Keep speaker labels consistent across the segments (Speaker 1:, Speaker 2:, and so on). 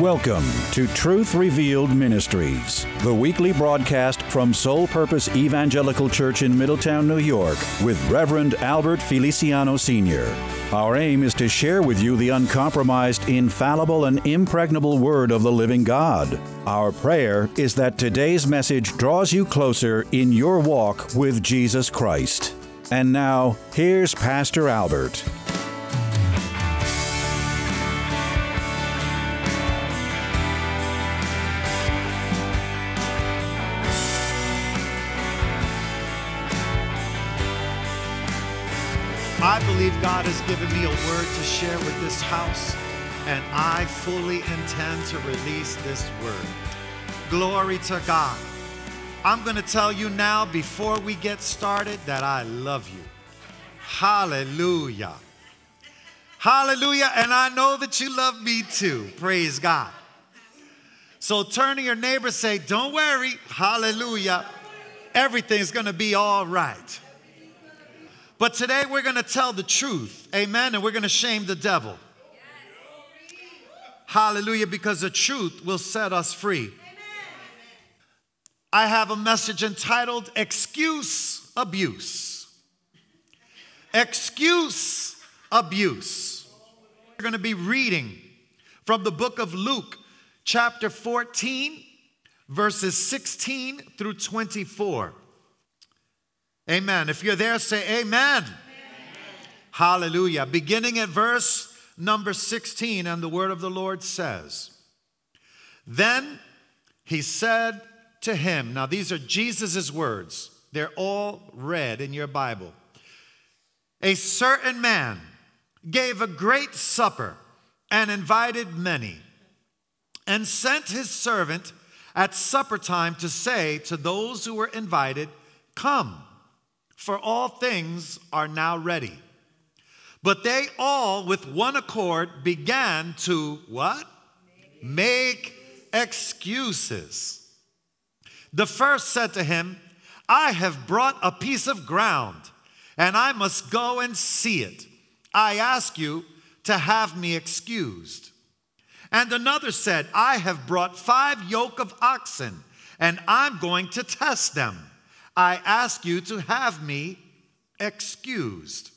Speaker 1: Welcome to Truth Revealed Ministries, the weekly broadcast from Soul Purpose Evangelical Church in Middletown, New York, with Reverend Albert Feliciano Sr. Our aim is to share with you the uncompromised, infallible, and impregnable Word of the living God. Our prayer is that today's message draws you closer in your walk with Jesus Christ. And now, here's Pastor Albert.
Speaker 2: God has given me a word to share with this house, and I fully intend to release this word. Glory to God. I'm going to tell you now, before we get started, that I love you. Hallelujah. Hallelujah. And I know that you love me too. Praise God. So turn to your neighbor, say, Don't worry. Hallelujah. Everything's going to be all right. But today we're going to tell the truth. Amen. And we're going to shame the devil. Hallelujah. Because the truth will set us free. I have a message entitled Excuse Abuse. Excuse Abuse. We're going to be reading from the book of Luke, chapter 14, verses 16 through 24. Amen. If you're there, say amen. amen. Hallelujah. Beginning at verse number 16, and the word of the Lord says, Then he said to him, Now these are Jesus' words, they're all read in your Bible. A certain man gave a great supper and invited many, and sent his servant at supper time to say to those who were invited, Come for all things are now ready. But they all, with one accord, began to what? Make excuses. The first said to him, I have brought a piece of ground, and I must go and see it. I ask you to have me excused. And another said, I have brought five yoke of oxen, and I'm going to test them. I ask you to have me excused.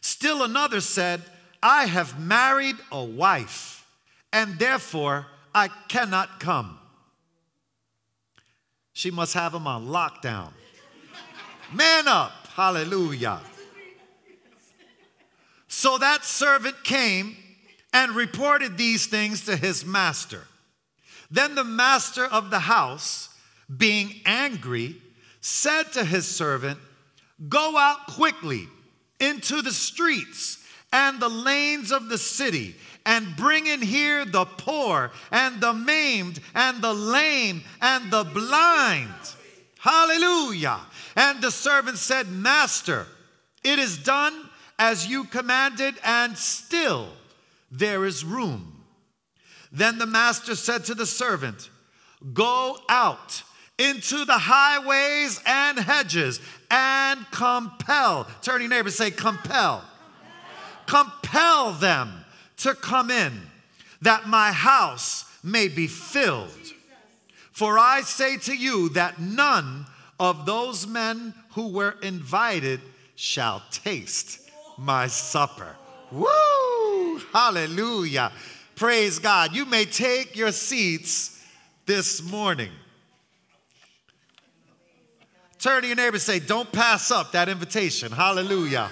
Speaker 2: Still another said, I have married a wife, and therefore I cannot come. She must have him on lockdown. Man up, hallelujah. So that servant came and reported these things to his master. Then the master of the house, being angry, said to his servant, Go out quickly into the streets and the lanes of the city and bring in here the poor and the maimed and the lame and the blind. Hallelujah. And the servant said, Master, it is done as you commanded, and still there is room. Then the master said to the servant, Go out into the highways and hedges and compel. Turn your neighbor say, compel. compel. Compel them to come in, that my house may be filled. For I say to you that none of those men who were invited shall taste my supper. Woo! Hallelujah. Praise God. You may take your seats this morning. Turn to your neighbor and say, Don't pass up that invitation. Hallelujah.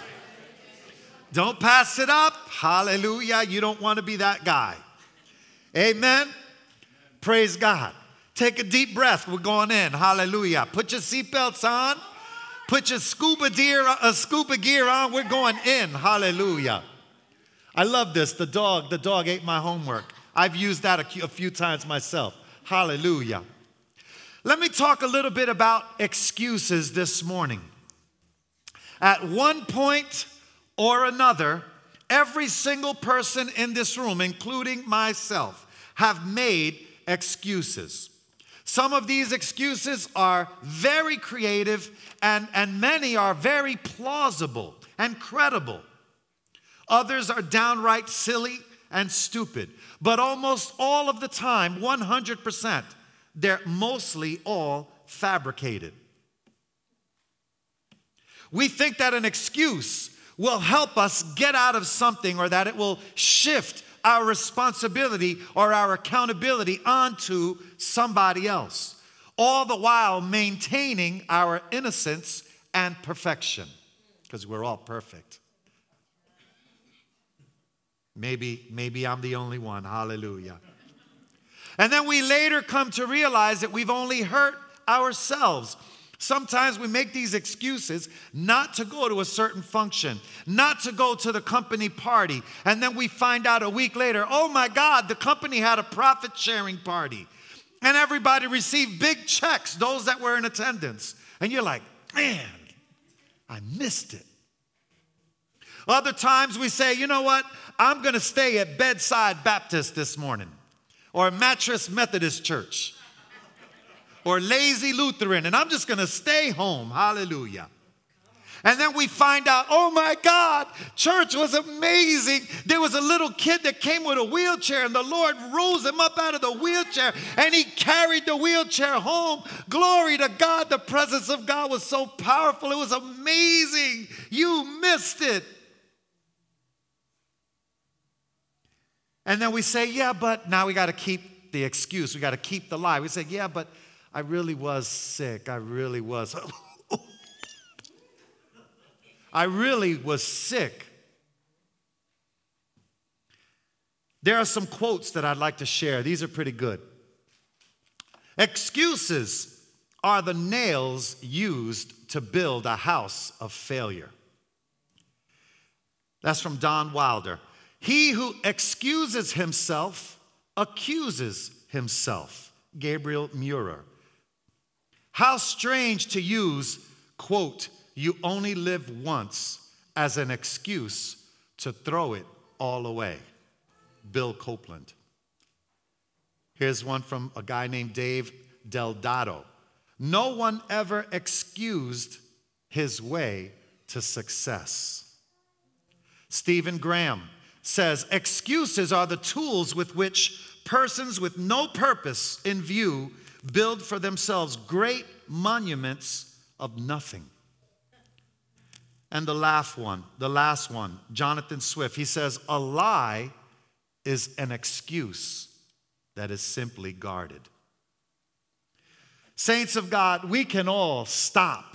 Speaker 2: Don't pass it up. Hallelujah. You don't want to be that guy. Amen. Praise God. Take a deep breath. We're going in. Hallelujah. Put your seatbelts on. Put your scuba gear, uh, scuba gear on. We're going in. Hallelujah. I love this. The dog, the dog ate my homework. I've used that a, a few times myself. Hallelujah. Let me talk a little bit about excuses this morning. At one point or another, every single person in this room, including myself, have made excuses. Some of these excuses are very creative, and, and many are very plausible and credible. Others are downright silly and stupid. But almost all of the time, 100%, they're mostly all fabricated. We think that an excuse will help us get out of something or that it will shift our responsibility or our accountability onto somebody else, all the while maintaining our innocence and perfection, because we're all perfect. Maybe, maybe I'm the only one. Hallelujah. And then we later come to realize that we've only hurt ourselves. Sometimes we make these excuses not to go to a certain function, not to go to the company party. And then we find out a week later, oh my God, the company had a profit sharing party. And everybody received big checks, those that were in attendance. And you're like, man, I missed it. Other times we say, you know what? I'm going to stay at Bedside Baptist this morning or Mattress Methodist Church or Lazy Lutheran, and I'm just going to stay home. Hallelujah. And then we find out, oh my God, church was amazing. There was a little kid that came with a wheelchair, and the Lord rose him up out of the wheelchair and he carried the wheelchair home. Glory to God. The presence of God was so powerful. It was amazing. You missed it. And then we say, yeah, but now we got to keep the excuse. We got to keep the lie. We say, yeah, but I really was sick. I really was. I really was sick. There are some quotes that I'd like to share. These are pretty good. Excuses are the nails used to build a house of failure. That's from Don Wilder. He who excuses himself accuses himself. Gabriel Mueller. How strange to use, quote, you only live once as an excuse to throw it all away. Bill Copeland. Here's one from a guy named Dave Delgado. No one ever excused his way to success. Stephen Graham says excuses are the tools with which persons with no purpose in view build for themselves great monuments of nothing. And the last one, the last one, Jonathan Swift, he says, a lie is an excuse that is simply guarded. Saints of God, we can all stop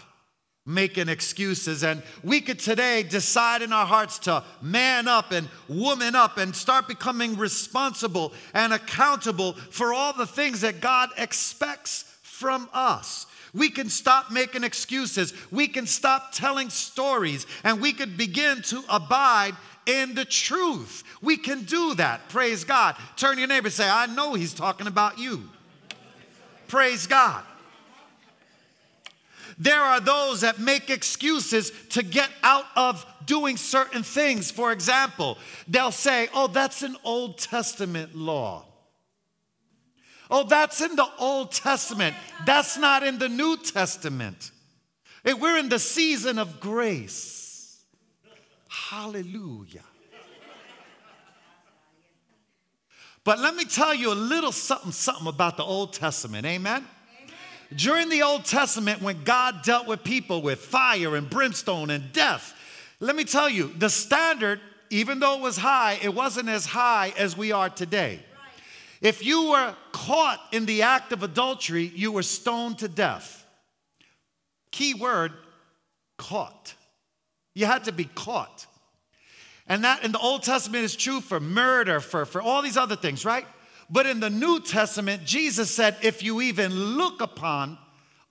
Speaker 2: making excuses. And we could today decide in our hearts to man up and woman up and start becoming responsible and accountable for all the things that God expects from us. We can stop making excuses. We can stop telling stories and we could begin to abide in the truth. We can do that. Praise God. Turn your neighbor say, I know he's talking about you. Praise God. There are those that make excuses to get out of doing certain things. For example, they'll say, Oh, that's an Old Testament law. Oh, that's in the Old Testament. That's not in the New Testament. We're in the season of grace. Hallelujah. But let me tell you a little something, something about the Old Testament. Amen? During the Old Testament, when God dealt with people with fire and brimstone and death, let me tell you, the standard, even though it was high, it wasn't as high as we are today. If you were caught in the act of adultery, you were stoned to death. Key word caught. You had to be caught. And that in the Old Testament is true for murder, for, for all these other things, right? But in the New Testament, Jesus said, if you even look upon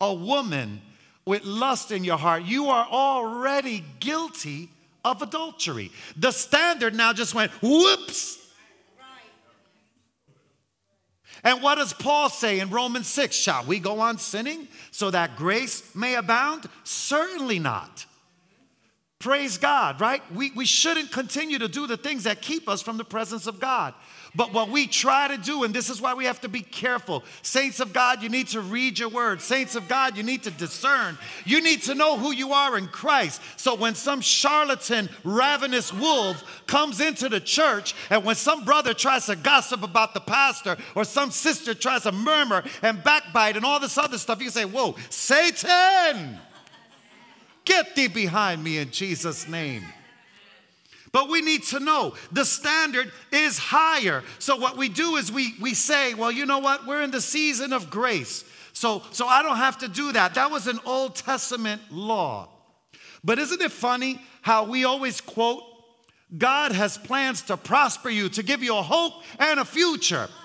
Speaker 2: a woman with lust in your heart, you are already guilty of adultery. The standard now just went, whoops. And what does Paul say in Romans 6? Shall we go on sinning so that grace may abound? Certainly not. Praise God, right? We, we shouldn't continue to do the things that keep us from the presence of God. But what we try to do, and this is why we have to be careful. Saints of God, you need to read your word. Saints of God, you need to discern. You need to know who you are in Christ. So when some charlatan, ravenous wolf comes into the church, and when some brother tries to gossip about the pastor, or some sister tries to murmur and backbite and all this other stuff, you say, Whoa, Satan, get thee behind me in Jesus' name. But we need to know the standard is higher. So what we do is we, we say, well, you know what? We're in the season of grace. So, so I don't have to do that. That was an Old Testament law. But isn't it funny how we always quote, God has plans to prosper you, to give you a hope and a future? Uh-huh.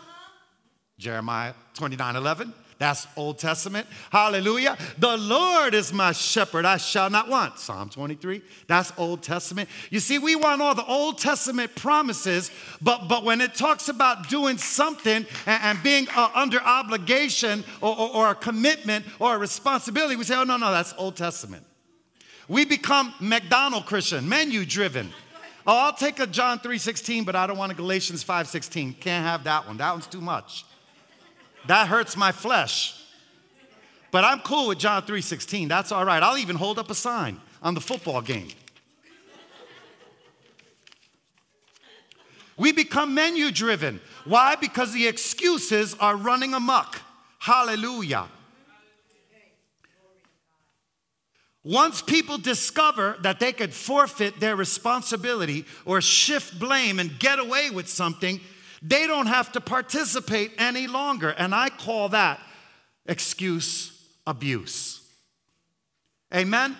Speaker 2: Jeremiah 29 11. That's Old Testament. Hallelujah. The Lord is my shepherd, I shall not want. Psalm 23. That's Old Testament. You see, we want all the Old Testament promises, but, but when it talks about doing something and, and being uh, under obligation or, or, or a commitment or a responsibility, we say, oh, no, no, that's Old Testament. We become McDonald Christian, menu driven. Oh, I'll take a John 3:16, but I don't want a Galatians 5:16. Can't have that one. That one's too much. That hurts my flesh. But I'm cool with John 3:16. That's all right. I'll even hold up a sign on the football game. We become menu driven. Why? Because the excuses are running amok. Hallelujah. Once people discover that they could forfeit their responsibility or shift blame and get away with something, they don't have to participate any longer. And I call that excuse abuse. Amen?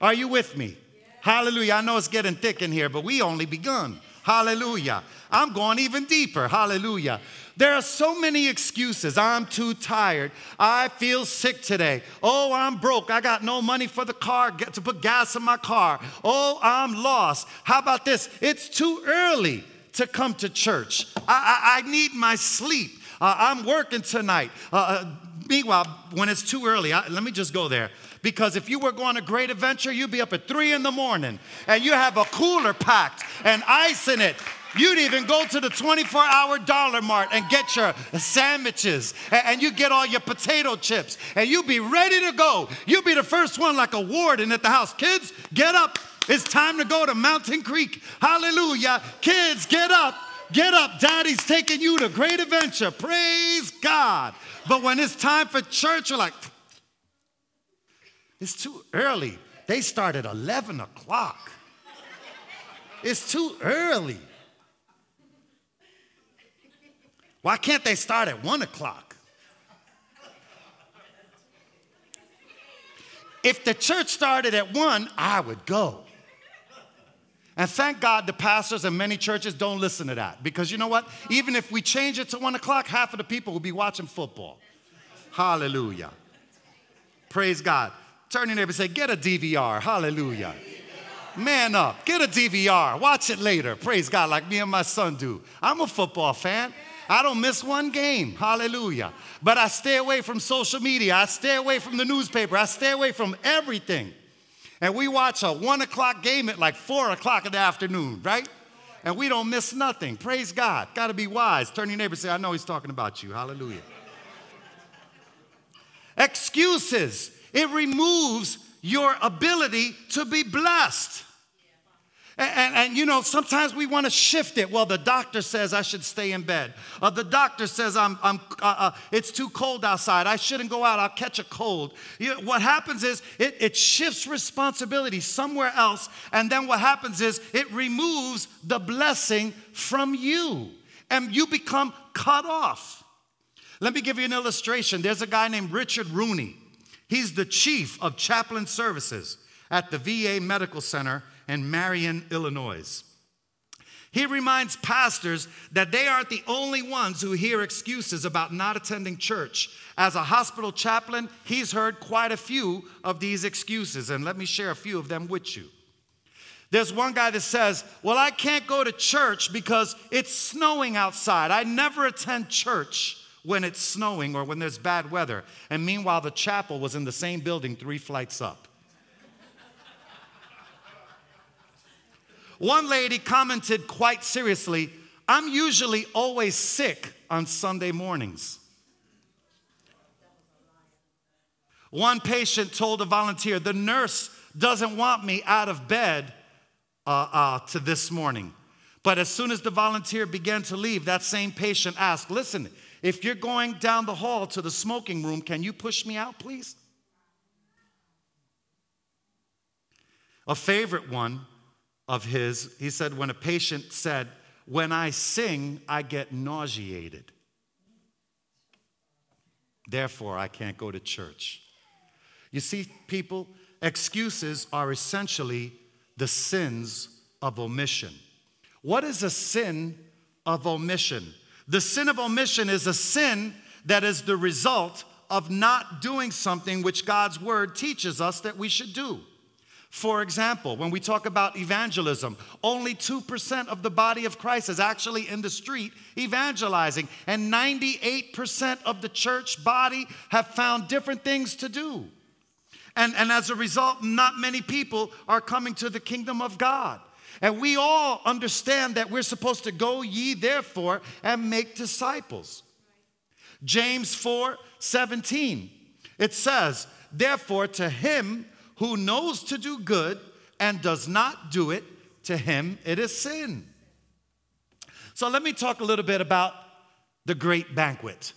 Speaker 2: Are you with me? Hallelujah. I know it's getting thick in here, but we only begun. Hallelujah. I'm going even deeper. Hallelujah. There are so many excuses. I'm too tired. I feel sick today. Oh, I'm broke. I got no money for the car to put gas in my car. Oh, I'm lost. How about this? It's too early to come to church. I, I, I need my sleep. Uh, I'm working tonight. Uh, uh, meanwhile, when it's too early, I, let me just go there. Because if you were going a great adventure, you'd be up at three in the morning and you have a cooler packed and ice in it. You'd even go to the 24 hour dollar mart and get your sandwiches and you get all your potato chips and you'd be ready to go. You'd be the first one like a warden at the house. Kids, get up. It's time to go to Mountain Creek. Hallelujah. Kids, get up. Get up. Daddy's taking you to great adventure. Praise God. But when it's time for church, you're like, it's too early. They start at 11 o'clock. It's too early. Why can't they start at 1 o'clock? If the church started at 1, I would go. And thank God the pastors and many churches don't listen to that. Because you know what? Even if we change it to one o'clock, half of the people will be watching football. Hallelujah. Praise God. Turn your neighbor and say, Get a DVR. Hallelujah. Man up. Get a DVR. Watch it later. Praise God, like me and my son do. I'm a football fan. I don't miss one game. Hallelujah. But I stay away from social media. I stay away from the newspaper. I stay away from everything and we watch a one o'clock game at like four o'clock in the afternoon, right? And we don't miss nothing. Praise God. Got to be wise. Turn your neighbor and say, I know he's talking about you. Hallelujah. Excuses. It removes your ability to be blessed. And, and, you know, sometimes we want to shift it. Well, the doctor says I should stay in bed. Uh, the doctor says I'm, I'm, uh, uh, it's too cold outside. I shouldn't go out. I'll catch a cold. You know, what happens is it, it shifts responsibility somewhere else. And then what happens is it removes the blessing from you. And you become cut off. Let me give you an illustration. There's a guy named Richard Rooney. He's the chief of chaplain services at the VA Medical Center in Marion, Illinois. He reminds pastors that they aren't the only ones who hear excuses about not attending church. As a hospital chaplain, he's heard quite a few of these excuses, and let me share a few of them with you. There's one guy that says, Well, I can't go to church because it's snowing outside. I never attend church when it's snowing or when there's bad weather. And meanwhile, the chapel was in the same building three flights up. One lady commented quite seriously, I'm usually always sick on Sunday mornings. One patient told a volunteer, The nurse doesn't want me out of bed uh, uh, to this morning. But as soon as the volunteer began to leave, that same patient asked, Listen, if you're going down the hall to the smoking room, can you push me out, please? A favorite one of his, he said, when a patient said, When I sing, I get nauseated. Therefore, I can't go to church. You see, people, excuses are essentially the sins of omission. What is a sin of omission? The sin of omission is a sin that is the result of not doing something which God's word teaches us that we should do. For example, when we talk about evangelism, only 2% of the body of Christ is actually in the street evangelizing, and 98% of the church body have found different things to do. And, and as a result, not many people are coming to the kingdom of God. And we all understand that we're supposed to go ye therefore and make disciples. James 4 17, it says, Therefore, to him who knows to do good and does not do it, to him it is sin. So let me talk a little bit about the great banquet.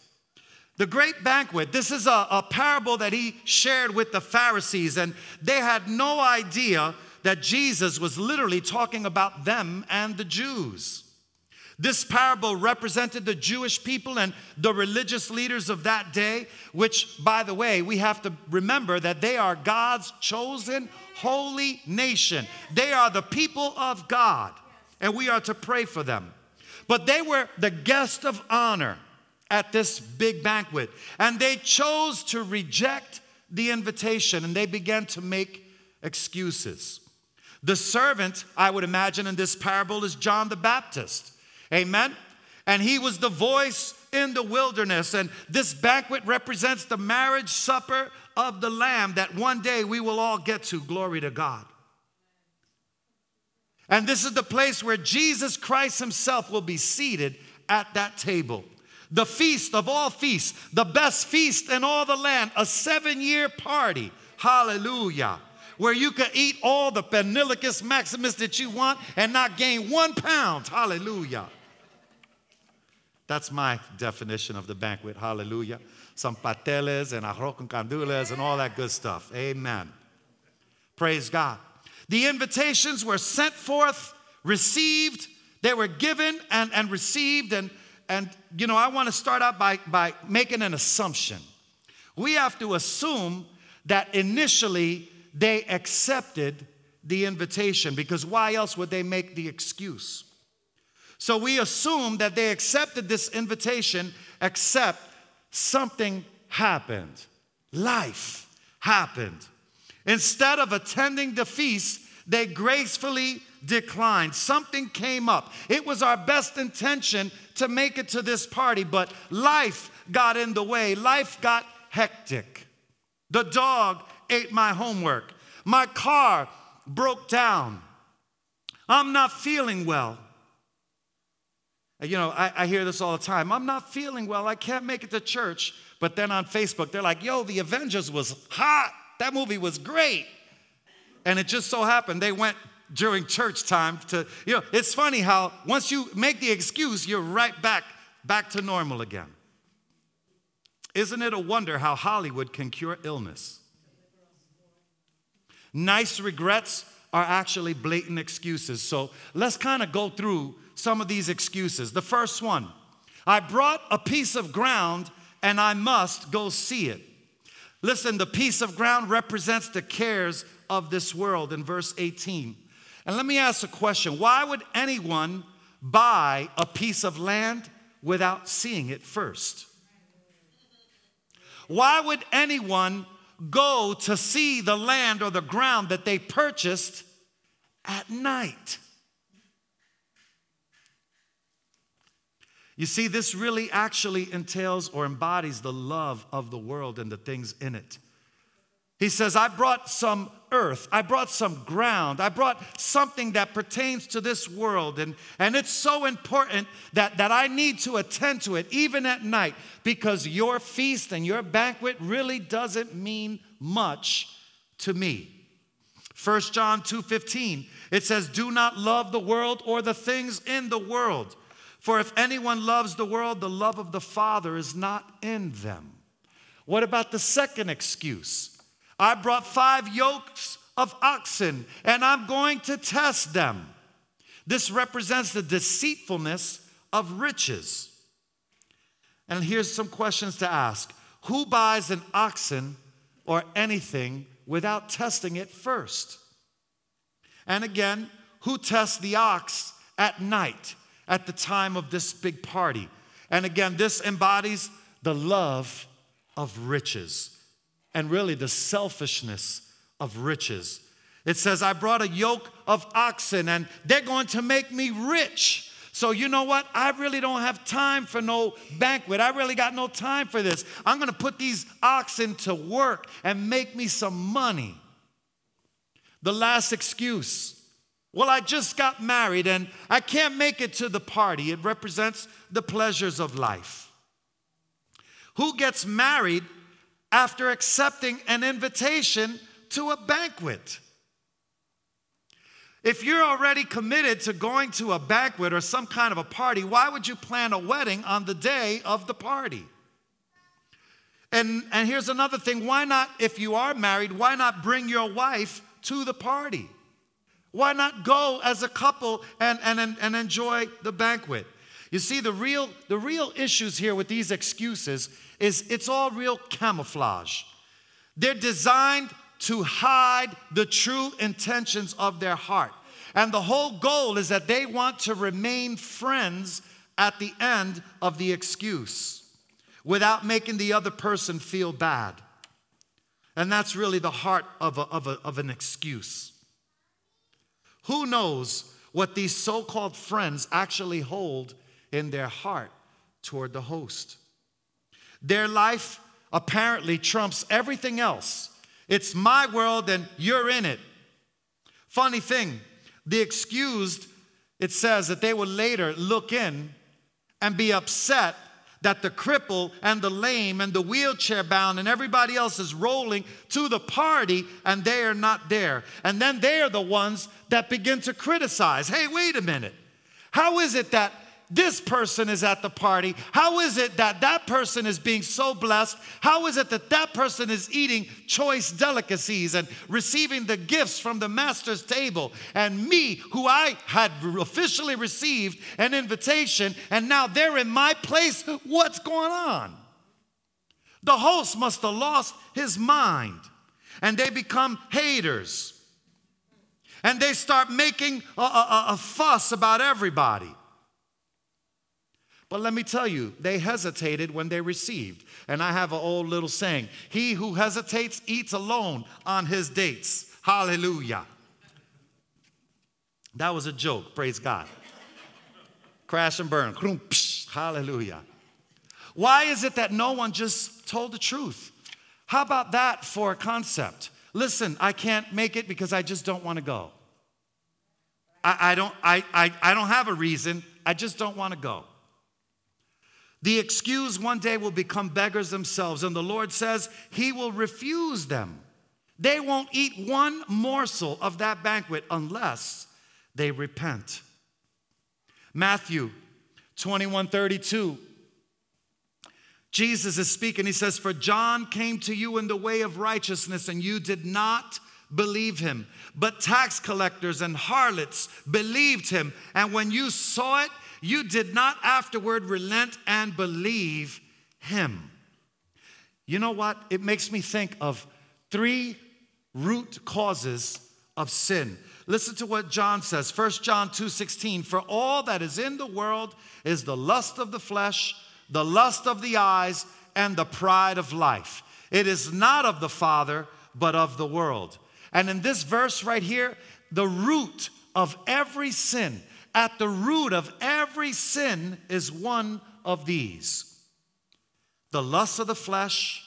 Speaker 2: The great banquet, this is a, a, parable that he shared with the Pharisees, and they had no idea that Jesus was literally talking about them and the Jews. This parable represented the Jewish people and the religious leaders of that day, which, by the way, we have to remember that they are God's chosen holy nation. They are the people of God, and we are to pray for them. But they were the guest of honor at this big banquet. And they chose to reject the invitation and they began to make excuses. The servant, I would imagine, in this parable is John the Baptist. Amen? And he was the voice in the wilderness. And this banquet represents the marriage supper of the Lamb that one day we will all get to. Glory to God. And this is the place where Jesus Christ Himself will be seated at that table the feast of all feasts, the best feast in all the land, a seven year party. Hallelujah. Where you could eat all the Pernilicus Maximus that you want and not gain one pound. Hallelujah. That's my definition of the banquet. Hallelujah. Some pasteles and arroz con gandules and all that good stuff. Amen. Praise God. The invitations were sent forth, received, they were given and, and received, and and, you know, I want to start out by, by making an assumption. We have to assume that initially they accepted the invitation because why else would they make the excuse? So we assume that they accepted this invitation, except something happened. Life happened. Instead of attending the feast, they gracefully declined. Something came up. It was our best intention to make it to this party, but life got in the way. Life got hectic. The dog ate my homework. My car broke down. I'm not feeling well. You know, I, I, hear this all the time. I'm not feeling well. I can't make it to church. But then on Facebook, they're like, yo, The Avengers was hot. That movie was great. And it just so happened they went during church time to, you know, it's funny how once you make the excuse, you're right back, back to normal again. Isn't it a wonder how Hollywood can cure illness? Nice regrets are actually blatant excuses. So let's kind of go through some of these excuses. The first one I brought a piece of ground and I must go see it. Listen, the piece of ground represents the cares of this world in verse 18. And let me ask a question why would anyone buy a piece of land without seeing it first? Why would anyone go to see the land or the ground that they purchased at night? You see, this really actually entails or embodies the love of the world and the things in it. He says, I brought some earth, I brought some ground, I brought something that pertains to this world. And, and it's so important that, that I need to attend to it even at night because your feast and your banquet really doesn't mean much to me. 1 John 2:15 it says do not love the world or the things in the world for if anyone loves the world the love of the father is not in them. What about the second excuse? I brought five yokes of oxen and I'm going to test them. This represents the deceitfulness of riches. And here's some questions to ask Who buys an oxen or anything without testing it first? And again, who tests the ox at night at the time of this big party? And again, this embodies the love of riches and really the selfishness of riches. It says, I brought a yoke of oxen and they're going to make me rich. So, you know what? I really don't have time for no banquet. I really got no time for this. I'm going to put these oxen to work and make me some money. The last excuse. Well, I just got married and I can't make it to the party. It represents the pleasures of life. Who gets married after accepting an invitation to a banquet. If you're already committed to going to a banquet or some kind of a party, why would you plan a wedding on the day of the party? And, and here's another thing why not, if you are married, why not bring your wife to the party? Why not go as a couple and, and, and enjoy the banquet? You see, the real, the real issues here with these excuses is it's all real camouflage. They're designed to hide the true intentions of their heart. And the whole goal is that they want to remain friends at the end of the excuse without making the other person feel bad. And that's really the heart of, a, of, a, of an excuse. Who knows what these so called friends actually hold in their heart toward the host. Their life apparently trumps everything else. It's my world and you're in it. Funny thing, the excused, it says that they will later look in and be upset that the cripple and the lame and the wheelchair bound and everybody else is rolling to the party and they are not there. And then they are the ones that begin to criticize hey, wait a minute. How is it that this person is at the party? How is it that that person is being so blessed? How is it that that person is eating choice delicacies and receiving the gifts from the master's table? And me, who I had officially received an invitation, and now they're in my place, what's going on? The host must have lost his mind, and they become haters. And they start making a, a, a fuss about everybody. But let me tell you, they hesitated when they received. And I have an old little saying He who hesitates eats alone on his dates. Hallelujah. That was a joke, praise God. Crash and burn. Hallelujah. Why is it that no one just told the truth? How about that for a concept? Listen, I can't make it because I just don't want to go. I, I don't, I, I, I don't have a reason, I just don't want to go. The excused one day will become beggars themselves, and the Lord says He will refuse them. They won't eat one morsel of that banquet unless they repent. Matthew 21 32. Jesus is speaking. He says, For John came to you in the way of righteousness, and you did not believe him. But tax collectors and harlots believed him. And when you saw it, you did not afterward relent and believe him. You know what? It makes me think of three root causes of sin. Listen to what John says. 1 John 2:16, "For all that is in the world is the lust of the flesh, the lust of the eyes, and the pride of life. It is not of the Father, but of the world." And in this verse right here, the root of every sin at the root of every sin is one of these the lust of the flesh,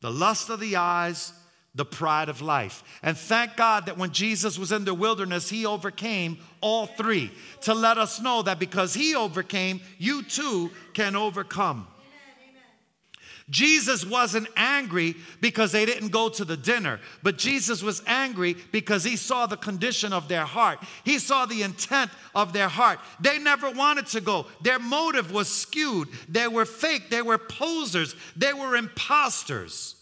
Speaker 2: the lust of the eyes, the pride of life. And thank God that when Jesus was in the wilderness, he overcame all three to let us know that because he overcame, you too can overcome. Jesus wasn't angry because they didn't go to the dinner, but Jesus was angry because he saw the condition of their heart. He saw the intent of their heart. They never wanted to go. Their motive was skewed. They were fake. They were posers. They were imposters.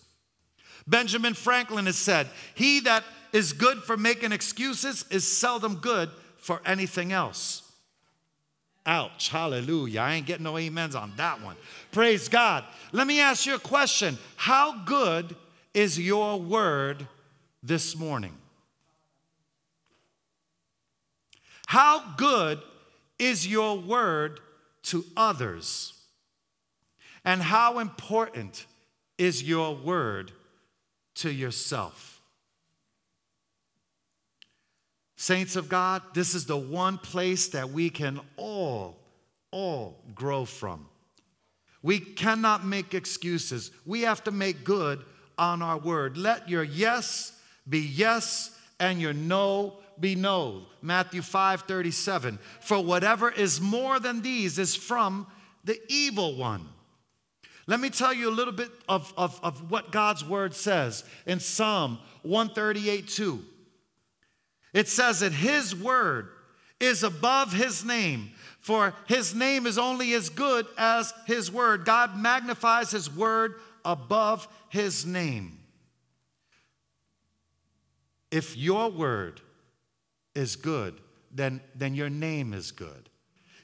Speaker 2: Benjamin Franklin has said, He that is good for making excuses is seldom good for anything else. Ouch, hallelujah. I ain't getting no amens on that one. Praise God. Let me ask you a question How good is your word this morning? How good is your word to others? And how important is your word to yourself? Saints of God, this is the one place that we can all, all grow from. We cannot make excuses. We have to make good on our word. Let your yes be yes and your no be no. Matthew 5 37. For whatever is more than these is from the evil one. Let me tell you a little bit of, of, of what God's word says in Psalm 138 2. It says that his word is above his name, for his name is only as good as his word. God magnifies his word above his name. If your word is good, then, then your name is good.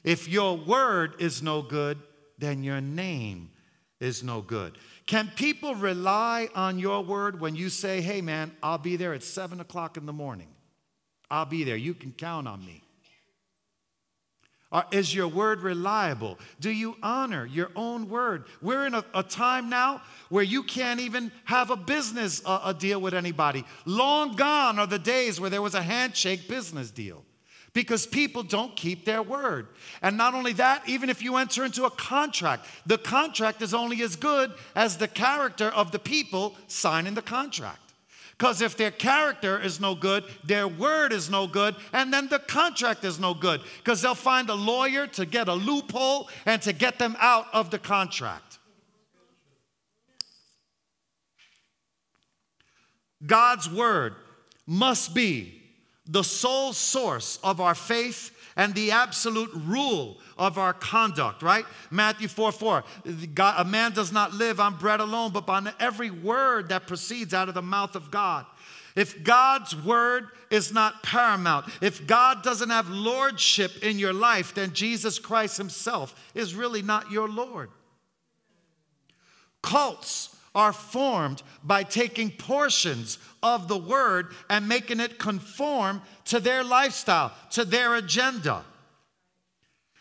Speaker 2: If your word is no good, then your name is no good. Can people rely on your word when you say, hey man, I'll be there at seven o'clock in the morning? I'll be there. You can count on me. Or is your word reliable? Do you honor your own word? We're in a, a time now where you can't even have a business uh, a deal with anybody. Long gone are the days where there was a handshake business deal because people don't keep their word. And not only that, even if you enter into a contract, the contract is only as good as the character of the people signing the contract. Because if their character is no good, their word is no good, and then the contract is no good. Because they'll find a lawyer to get a loophole and to get them out of the contract. God's word must be the sole source of our faith and the absolute rule of our conduct, right? Matthew 4 4. God, a man does not live on bread alone, but by every word that proceeds out of the mouth of God. If God's word is not paramount, if God doesn't have lordship in your life, then Jesus Christ himself is really not your Lord. Cults are formed by taking portions of the word and making it conform to their lifestyle, to their agenda.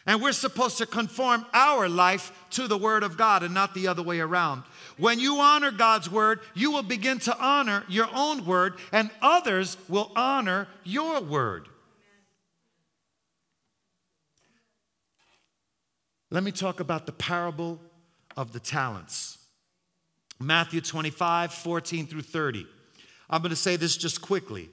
Speaker 2: And we're supposed to conform our life to the word of God and not the other way around. When you honor God's word, you will begin to honor your own word, and others will honor your word. Let me talk about the parable of the talents. Matthew 25, 14 through 30. I'm going to say this just quickly.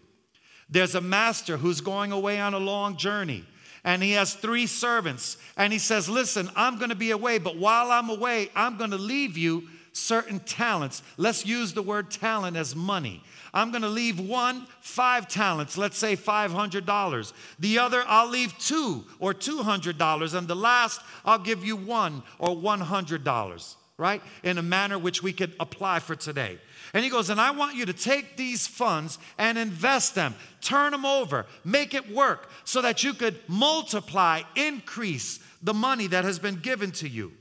Speaker 2: There's a master who's going away on a long journey, and he has three servants. And he says, Listen, I'm going to be away, but while I'm away, I'm going to leave you certain talents. Let's use the word talent as money. I'm going to leave one five talents, let's say $500. The other, I'll leave two or $200. And the last, I'll give you one or $100 right? In a manner which we could apply for today. And he goes, and I want you to take these funds and invest them, turn them over, make it work so that you could multiply, increase the money that has been given to you.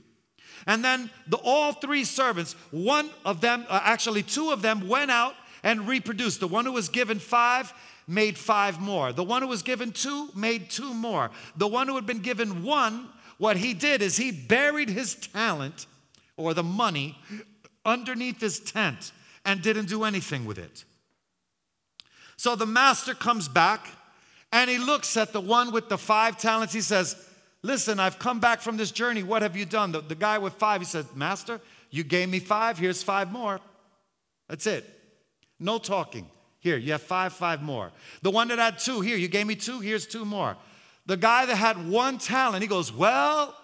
Speaker 2: And then the, all three servants, one of them, uh, actually two of them, went out and reproduced. The one who was given five made five more. The one who was given two made two more. The one who had been given one, what he did is he buried his talent or the money underneath his tent and didn't do anything with it. So the master comes back and he looks at the one with the five talents. He says, Listen, I've come back from this journey. What have you done? The, the guy with five, he says, Master, you gave me five. Here's five more. That's it. No talking. Here, you have five, five more. The one that had two, here, you gave me two, here's two more. The guy that had one talent, he goes, Well,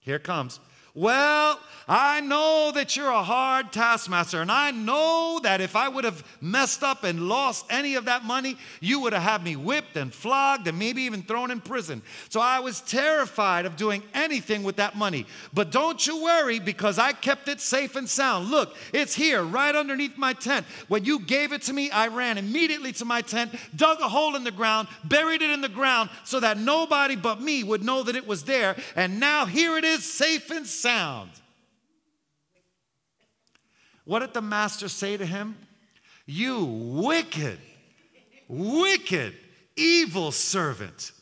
Speaker 2: here comes. Well, I know that you're a hard taskmaster, and I know that if I would have messed up and lost any of that money, you would have had me whipped and flogged and maybe even thrown in prison. So I was terrified of doing anything with that money. But don't you worry because I kept it safe and sound. Look, it's here right underneath my tent. When you gave it to me, I ran immediately to my tent, dug a hole in the ground, buried it in the ground so that nobody but me would know that it was there. And now here it is, safe and sound sound. What did the master say to him? You wicked, wicked, evil servant.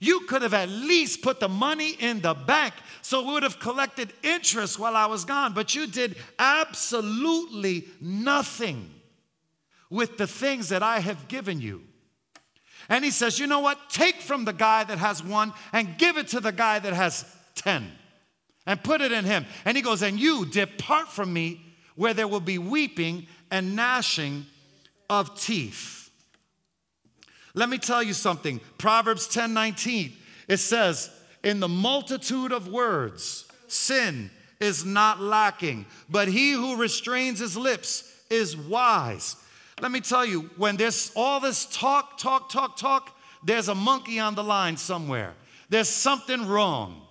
Speaker 2: You could have at least put the money in the bank so we would have collected interest while I was gone, but you did absolutely nothing with the things that I have given you. And he says, You know what? Take from the guy that has one and give it to the guy that has 10 and put it in him. And he goes, And you depart from me where there will be weeping and gnashing of teeth. Let me tell you something. Proverbs 10 19, it says, In the multitude of words, sin is not lacking, but he who restrains his lips is wise. Let me tell you, when there's all this talk, talk, talk, talk, there's a monkey on the line somewhere. There's something wrong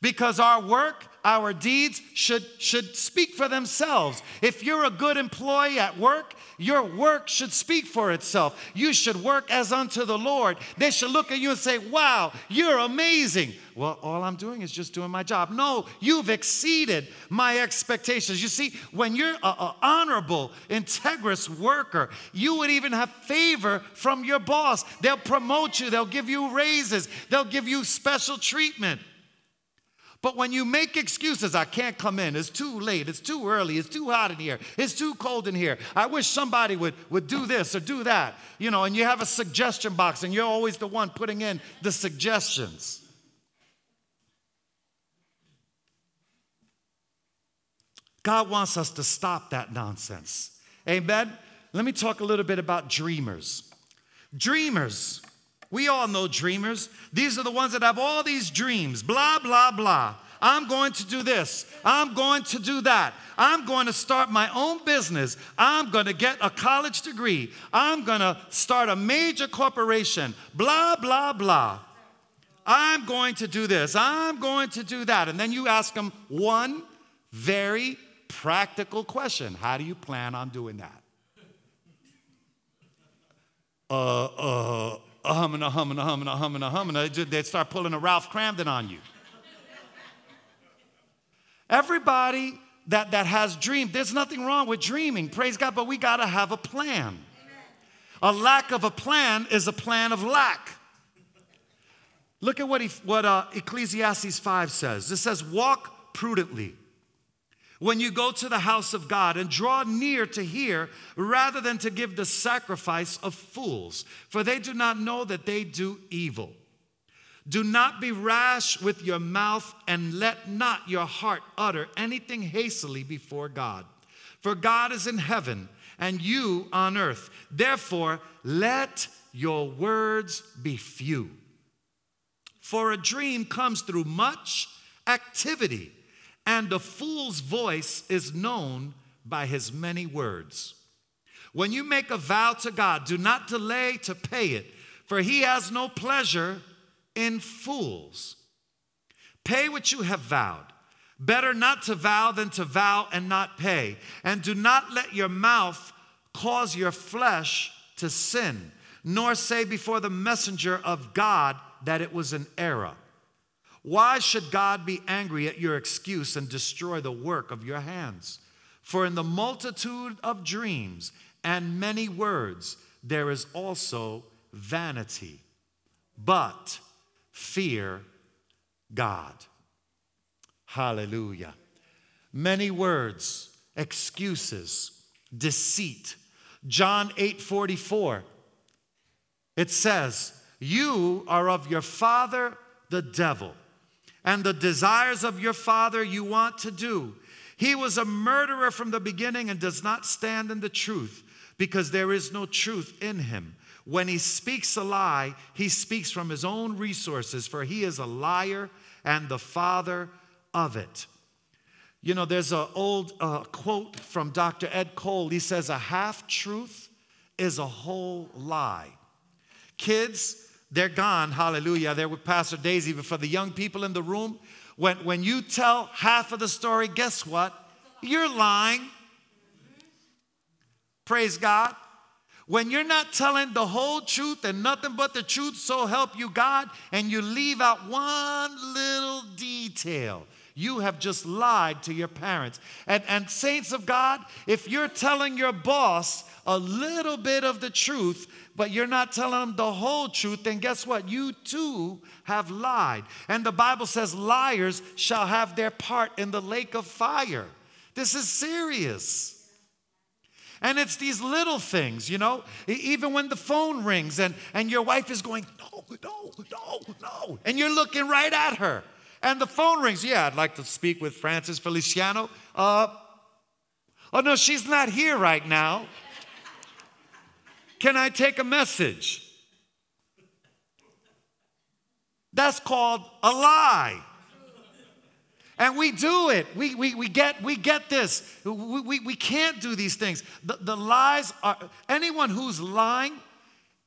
Speaker 2: because our work our deeds should, should speak for themselves. If you're a good employee at work, your work should speak for itself. You should work as unto the Lord. They should look at you and say, Wow, you're amazing. Well, all I'm doing is just doing my job. No, you've exceeded my expectations. You see, when you're an honorable, integrous worker, you would even have favor from your boss. They'll promote you, they'll give you raises, they'll give you special treatment. But when you make excuses, I can't come in, it's too late, it's too early, it's too hot in here, it's too cold in here, I wish somebody would, would do this or do that, you know, and you have a suggestion box and you're always the one putting in the suggestions. God wants us to stop that nonsense. Amen? Let me talk a little bit about dreamers. Dreamers we all know dreamers. These are the ones that have all these dreams, blah, blah, blah. I'm going to do this. I'm going to do that. I'm going to start my own business. I'm going to get a college degree. I'm going to start a major corporation. Blah, blah, blah. I'm going to do this. I'm going to do that. And then you ask them one very practical question How do you plan on doing that? Uh, uh, a humming, a humming, a humming, a humming, a humming. They'd start pulling a Ralph Kramden on you. Everybody that, that has dreamed, there's nothing wrong with dreaming, praise God, but we got to have a plan. A lack of a plan is a plan of lack. Look at what, he, what uh, Ecclesiastes 5 says. It says, Walk prudently when you go to the house of God and draw near to hear rather than to give the sacrifice of fools, for they do not know that they do evil. Do not be rash with your mouth and let not your heart utter anything hastily before God. For God is in heaven and you on earth. Therefore, let your words be few. For a dream comes through much activity and a fool's voice is known by his many words. When you make a vow to God, do not delay to pay it, for he has no pleasure in fools. Pay what you have vowed. Better not to vow than to vow and not pay. And do not let your mouth cause your flesh to sin, nor say before the messenger of God that it was an error. Why should God be angry at your excuse and destroy the work of your hands? For in the multitude of dreams and many words, there is also vanity. But fear God. Hallelujah. Many words, excuses, deceit. John 8 44, it says, You are of your father, the devil and the desires of your father you want to do. He was a murderer from the beginning and does not stand in the truth because there is no truth in him. When he speaks a lie, he speaks from his own resources, for he is a liar and the father of it. You know, there's an old uh, quote from Dr. Ed Cole. He says, A half truth is a whole lie. Kids, they're gone. Hallelujah. They're with Pastor Daisy. But for the young people in the room, when, when you tell half of the story, guess what? You're lying. Praise God. When you're not telling the whole truth and nothing but the truth, so help you God, and you leave out one little detail, you have just lied to your parents. And, and saints of God, if you're telling your boss a little bit of the truth, but you're not telling them the whole truth, then guess what? You too have lied. And the Bible says, liars shall have their part in the lake of fire. This is serious. And it's these little things, you know, even when the phone rings and, and your wife is going, no, no, no, no, and you're looking right at her. And the phone rings. Yeah, I'd like to speak with Francis Feliciano. Uh, oh, no, she's not here right now. Can I take a message? That's called a lie. And we do it. We, we, we, get, we get this. We, we, we can't do these things. The, the lies are, anyone who's lying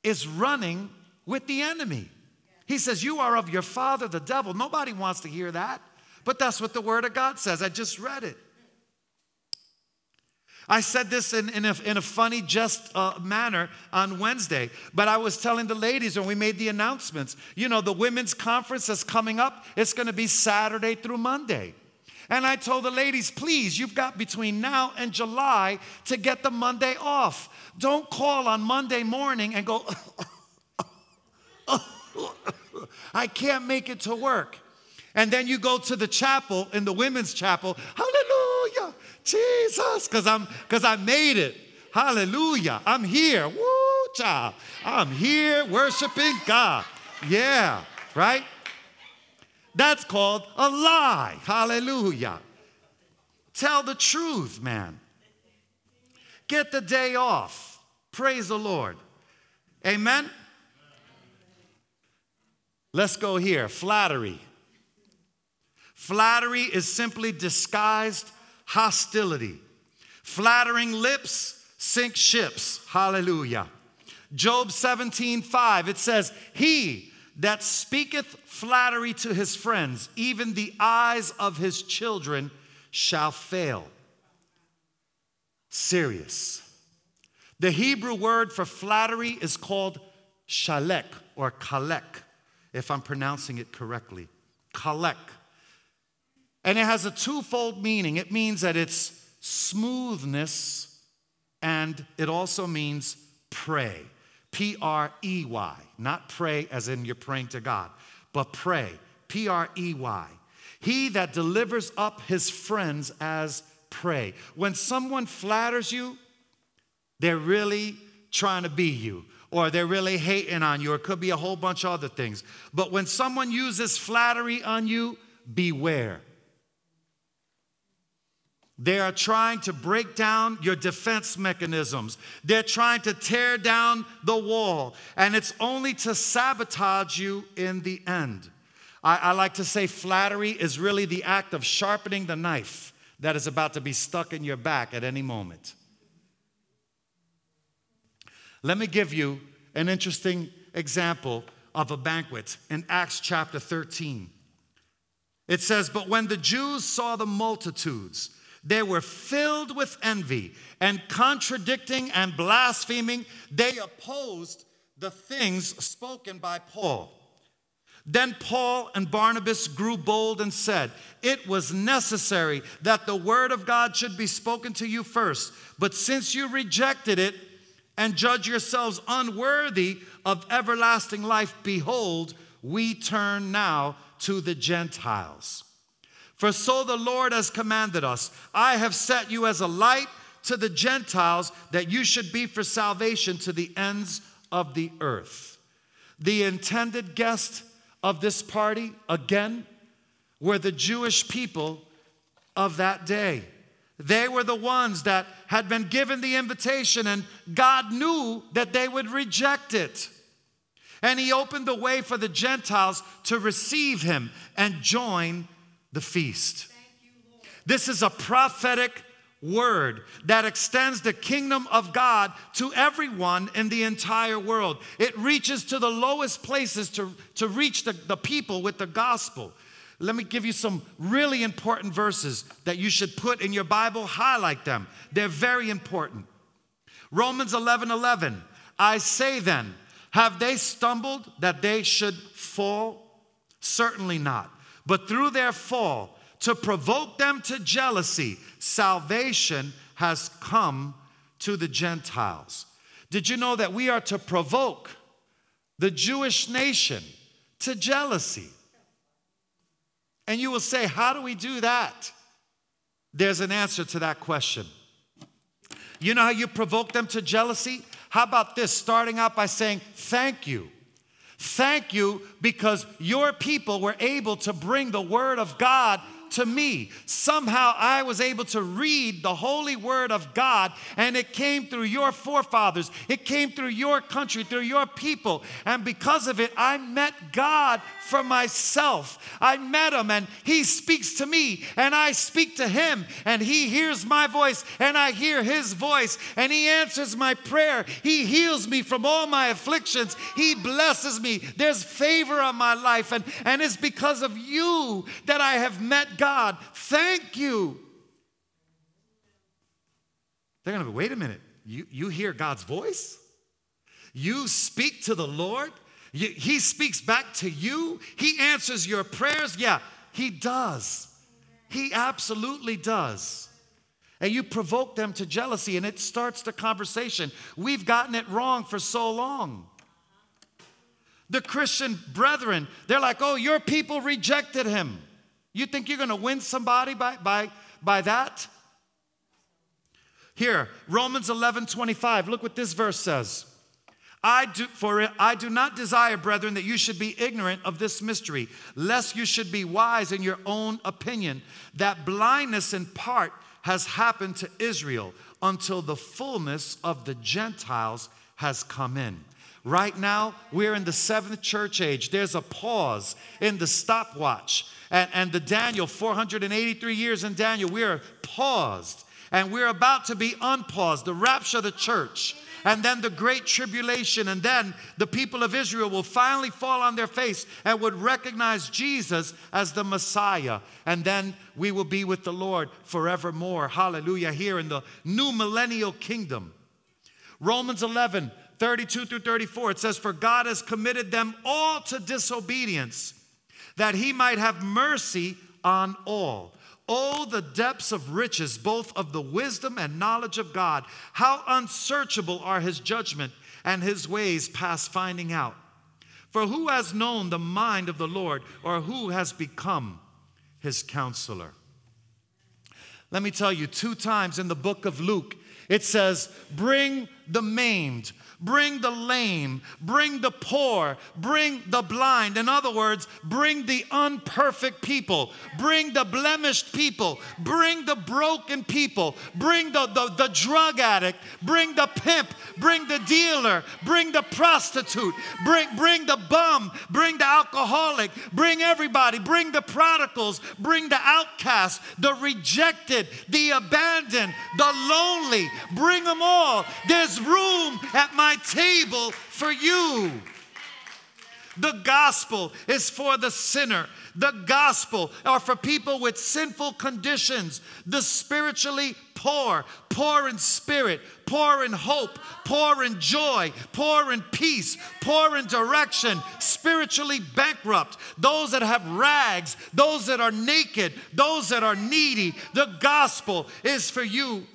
Speaker 2: is running with the enemy. He says, You are of your father, the devil. Nobody wants to hear that. But that's what the word of God says. I just read it. I said this in, in, a, in a funny, just uh, manner on Wednesday, but I was telling the ladies when we made the announcements, you know, the women's conference is coming up. It's going to be Saturday through Monday. And I told the ladies, please, you've got between now and July to get the Monday off. Don't call on Monday morning and go, I can't make it to work. And then you go to the chapel in the women's chapel, hallelujah, Jesus, because I'm because I made it. Hallelujah. I'm here. Woo, child. I'm here worshiping God. Yeah, right? That's called a lie. Hallelujah. Tell the truth, man. Get the day off. Praise the Lord. Amen. Let's go here. Flattery. Flattery is simply disguised hostility. Flattering lips sink ships. Hallelujah. Job 17, 5, it says, He that speaketh flattery to his friends, even the eyes of his children shall fail. Serious. The Hebrew word for flattery is called shalek or kalek, if I'm pronouncing it correctly. Kalek. And it has a twofold meaning it means that it's smoothness, and it also means prey. P R E Y, not pray as in you're praying to God, but prey. P R E Y. He that delivers up his friends as prey. When someone flatters you, they're really trying to be you, or they're really hating on you, or it could be a whole bunch of other things. But when someone uses flattery on you, beware. They are trying to break down your defense mechanisms. They're trying to tear down the wall, and it's only to sabotage you in the end. I, I, like to say flattery is really the act of sharpening the knife that is about to be stuck in your back at any moment. Let me give you an interesting example of a banquet in Acts chapter 13. It says, But when the Jews saw the multitudes, they were filled with envy and contradicting and blaspheming. They opposed the things spoken by Paul. Then Paul and Barnabas grew bold and said, It was necessary that the word of God should be spoken to you first. But since you rejected it and judge yourselves unworthy of everlasting life, behold, we turn now to the Gentiles. For so the Lord has commanded us I have set you as a light to the Gentiles, that you should be for salvation to the ends of the earth. The intended guest of this party, again, were the Jewish people of that day. They were the ones that had been given the invitation, and God knew that they would reject it. And He opened the way for the Gentiles to receive Him and join the feast. This is a prophetic word that extends the kingdom of God to everyone in the entire world. It reaches to the lowest places to, to reach the, the people with the gospel. Let me give you some really important verses that you should put in your Bible, highlight them. They're very important. Romans 11 11. I say then, have they stumbled that they should fall? Certainly not. But through their fall, to provoke them to jealousy, salvation has come to the Gentiles. Did you know that we are to provoke the Jewish nation to jealousy? And you will say, How do we do that? There's an answer to that question. You know how you provoke them to jealousy? How about this? Starting out by saying, Thank you. Thank you because your people were able to bring the word of God to me. Somehow I was able to read the holy word of God, and it came through your forefathers. It came through your country, through your people. And because of it, I met God for myself. I met him, and he speaks to me, and I speak to him, and he hears my voice, and I hear his voice, and he answers my prayer. He heals me from all my afflictions. He blesses me. There's favor on my life, and, and it's because of you that I have met God. Thank you. They're going to go, wait a minute. You, you hear God's voice? You speak to the Lord? You, he speaks back to you? He answers your prayers? Yeah, He does. He absolutely does. And you provoke them to jealousy, and it starts the conversation. We've gotten it wrong for so long. The Christian brethren, they're like, oh, your people rejected him. You think you're going to win somebody by, by, by that? Here, Romans 11 25. Look what this verse says. I do, for I do not desire, brethren, that you should be ignorant of this mystery, lest you should be wise in your own opinion, that blindness in part has happened to Israel until the fullness of the Gentiles has come in. Right now, we're in the seventh church age. There's a pause in the stopwatch and, and the Daniel, 483 years in Daniel, we are paused and we're about to be unpaused, the rapture of the church. And then the great tribulation, and then the people of Israel will finally fall on their face and would recognize Jesus as the Messiah. And then we will be with the Lord forevermore. Hallelujah. Here in the new millennial kingdom. Romans 11, 32 through 34, it says, For God has committed them all to disobedience that he might have mercy on all. Oh, the depths of riches, both of the wisdom and knowledge of God. How unsearchable are his judgment and his ways past finding out. For who has known the mind of the Lord, or who has become his counselor? Let me tell you, two times in the book of Luke, it says, Bring the maimed, bring the lame, bring the poor, bring the blind. In other words, bring the unperfect people, bring the blemished people, bring the broken people, bring the, the, the drug addict, bring the pimp, bring the dealer, bring the prostitute, bring, bring the bum, bring the alcoholic, bring everybody, bring the prodigals, bring the outcast, the rejected, the abandoned, the lonely, bring them all. There's room at my my table for you. The gospel is for the sinner. The gospel are for people with sinful conditions, the spiritually poor, poor in spirit, poor in hope, poor in joy, poor in peace, poor in direction, spiritually bankrupt, those that have rags, those that are naked, those that are needy. The gospel is for you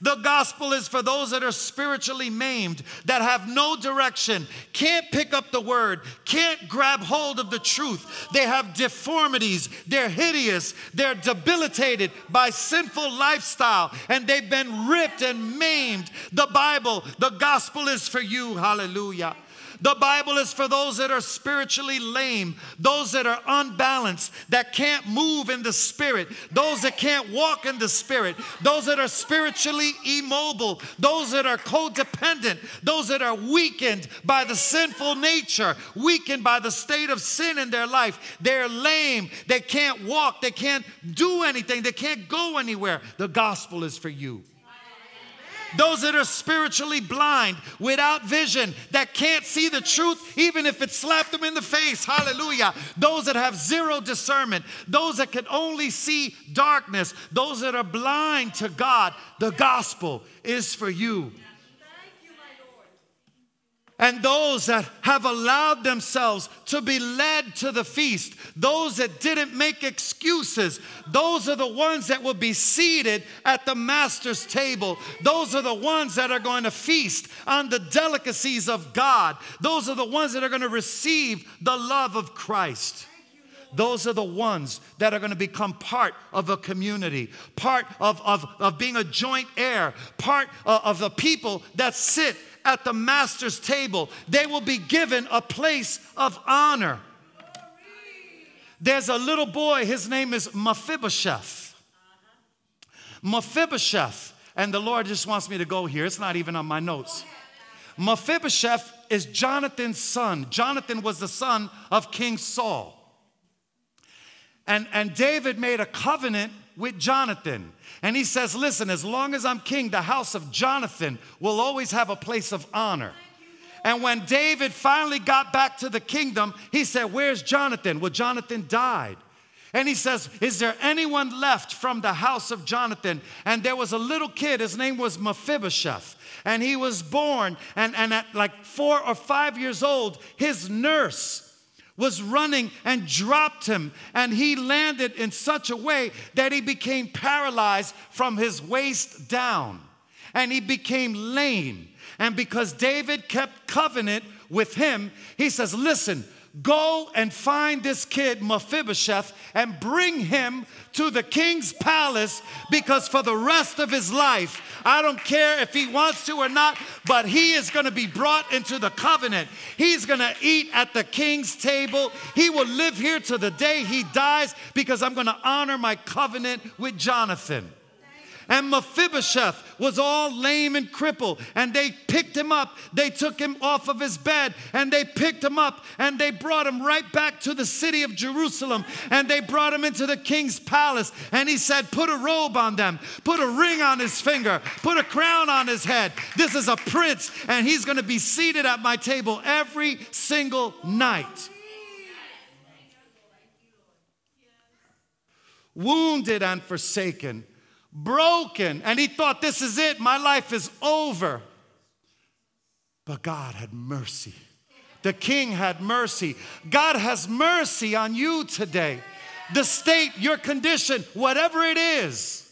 Speaker 2: the gospel is for those that are spiritually maimed, that have no direction, can't pick up the word, can't grab hold of the truth. They have deformities, they're hideous, they're debilitated by sinful lifestyle, and they've been ripped and maimed. The Bible, the gospel is for you. Hallelujah. The Bible is for those that are spiritually lame, those that are unbalanced, that can't move in the spirit, those that can't walk in the spirit, those that are spiritually immobile, those that are codependent, those that are weakened by the sinful nature, weakened by the state of sin in their life. They're lame, they can't walk, they can't do anything, they can't go anywhere. The gospel is for you those that are spiritually blind, without vision, that can't see the truth, even if it slapped them in the face. Hallelujah. Those that have zero discernment, those that can only see darkness, those that are blind to God. The gospel is for you and those that have allowed themselves to be led to the feast, those that didn't make excuses, those are the ones that will be seated at the master's table. Those are the ones that are going to feast on the delicacies of God. Those are the ones that are going to receive the love of Christ. Those are the ones that are going to become part of a community, part of, of, of being a joint heir, part of, of the people that sit at the master's table, they will be given a place of honor. There's a little boy, his name is Mephibosheth. Mephibosheth, and the Lord just wants me to go here, it's not even on my notes. Mephibosheth is Jonathan's son. Jonathan was the son of King Saul. And, and David made a covenant with Jonathan. And he says, Listen, as long as I'm king, the house of Jonathan will always have a place of honor. And when David finally got back to the kingdom, he said, Where's Jonathan? Well, Jonathan died. And he says, Is there anyone left from the house of Jonathan? And there was a little kid, his name was Mephibosheth. And he was born, and, and at like four or five years old, his nurse was running and dropped him, and he landed in such a way that he became paralyzed from his waist down, and he became lame. And because David kept covenant with him, he says, Listen, Go and find this kid, Mephibosheth, and bring him to the king's palace because for the rest of his life, I don't care if he wants to or not, but he is going to be brought into the covenant. He's going to eat at the king's table. He will live here to the day he dies because I'm going to honor my covenant with Jonathan. And Mephibosheth was all lame and crippled. And they picked him up. They took him off of his bed and they picked him up and they brought him right back to the city of Jerusalem. And they brought him into the king's palace. And he said, Put a robe on them, put a ring on his finger, put a crown on his head. This is a prince, and he's going to be seated at my table every single night. Wounded and forsaken broken, and he thought, This is it, my life is over. But God had mercy. The king had mercy. God has mercy on you today. The state, your condition, whatever it is,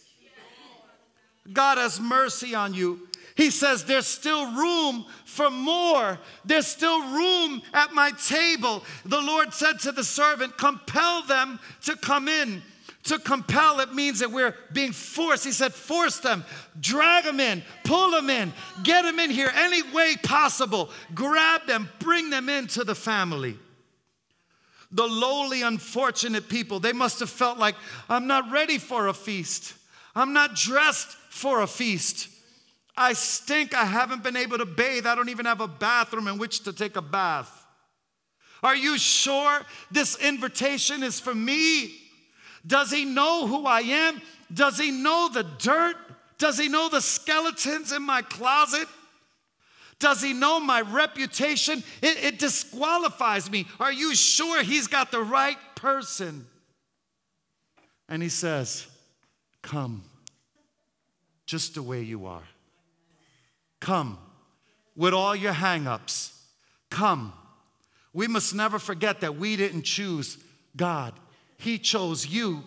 Speaker 2: God has mercy on you. He says, There's still room for more. There's still room at my table. The Lord said to the servant, Compel them to come in. To compel, it means that we're being forced. He said, force them, drag them in, pull them in, get them in here any way possible. Grab them, bring them into the family. The lowly, unfortunate people, they must have felt like, I'm not ready for a feast. I'm not dressed for a feast. I stink. I haven't been able to bathe. I don't even have a bathroom in which to take a bath. Are you sure this invitation is for me? Does he know who I am? Does he know the dirt? Does he know the skeletons in my closet? Does he know my reputation? It, it, disqualifies me. Are you sure he's got the right person? And he says, Come, just the way you are. Come with all your hang ups. Come. We must never forget that we didn't choose God, he chose you.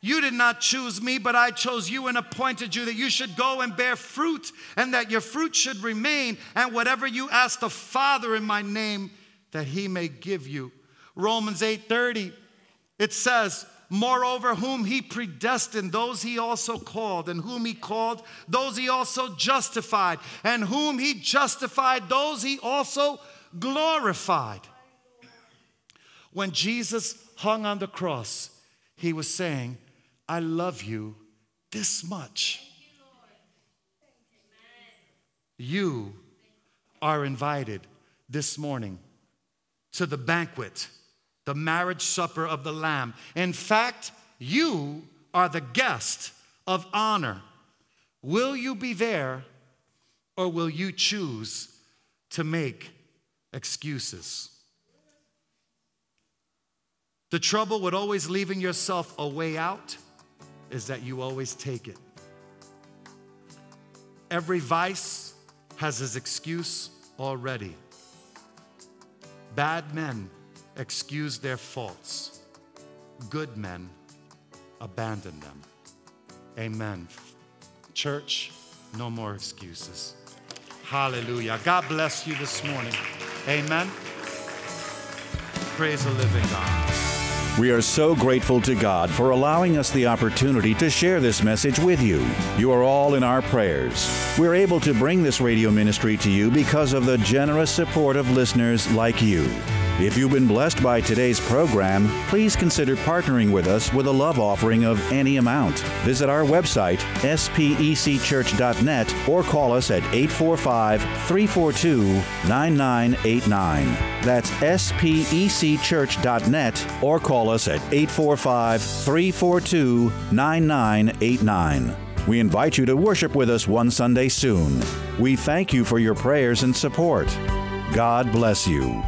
Speaker 2: You did not choose me, but I chose you and appointed you that you should go and bear fruit and that your fruit should remain. And whatever you ask the Father in my name, that he may give you. Romans 8:30, it says, Moreover, whom he predestined, those he also called, and whom he called, those he also justified, and whom he justified, those he also glorified. When Jesus hung on the cross, he was saying, I love you this much. You are invited this morning to the banquet, the marriage supper of the Lamb. In fact, you are the guest of honor. Will you be there or will you choose to make excuses? The trouble with always leaving yourself a way out is that you always take it. Every vice has his excuse already. Bad men excuse their faults, good men abandon them. Amen. Church, no more excuses. Hallelujah. God bless you this morning. Amen. Praise the living God.
Speaker 1: We are so grateful to God for allowing us the opportunity to share this message with you. You are all in our prayers. We're able to bring this radio ministry to you because of the generous support of listeners like you. If you've been blessed by today's program, please consider partnering with us with a love offering of any amount. Visit our website, specchurch.net, or call us at 845 342 9989. That's specchurch.net, or call us at 845 342 9989. We invite you to worship with us one Sunday soon. We thank you for your prayers and support. God bless you.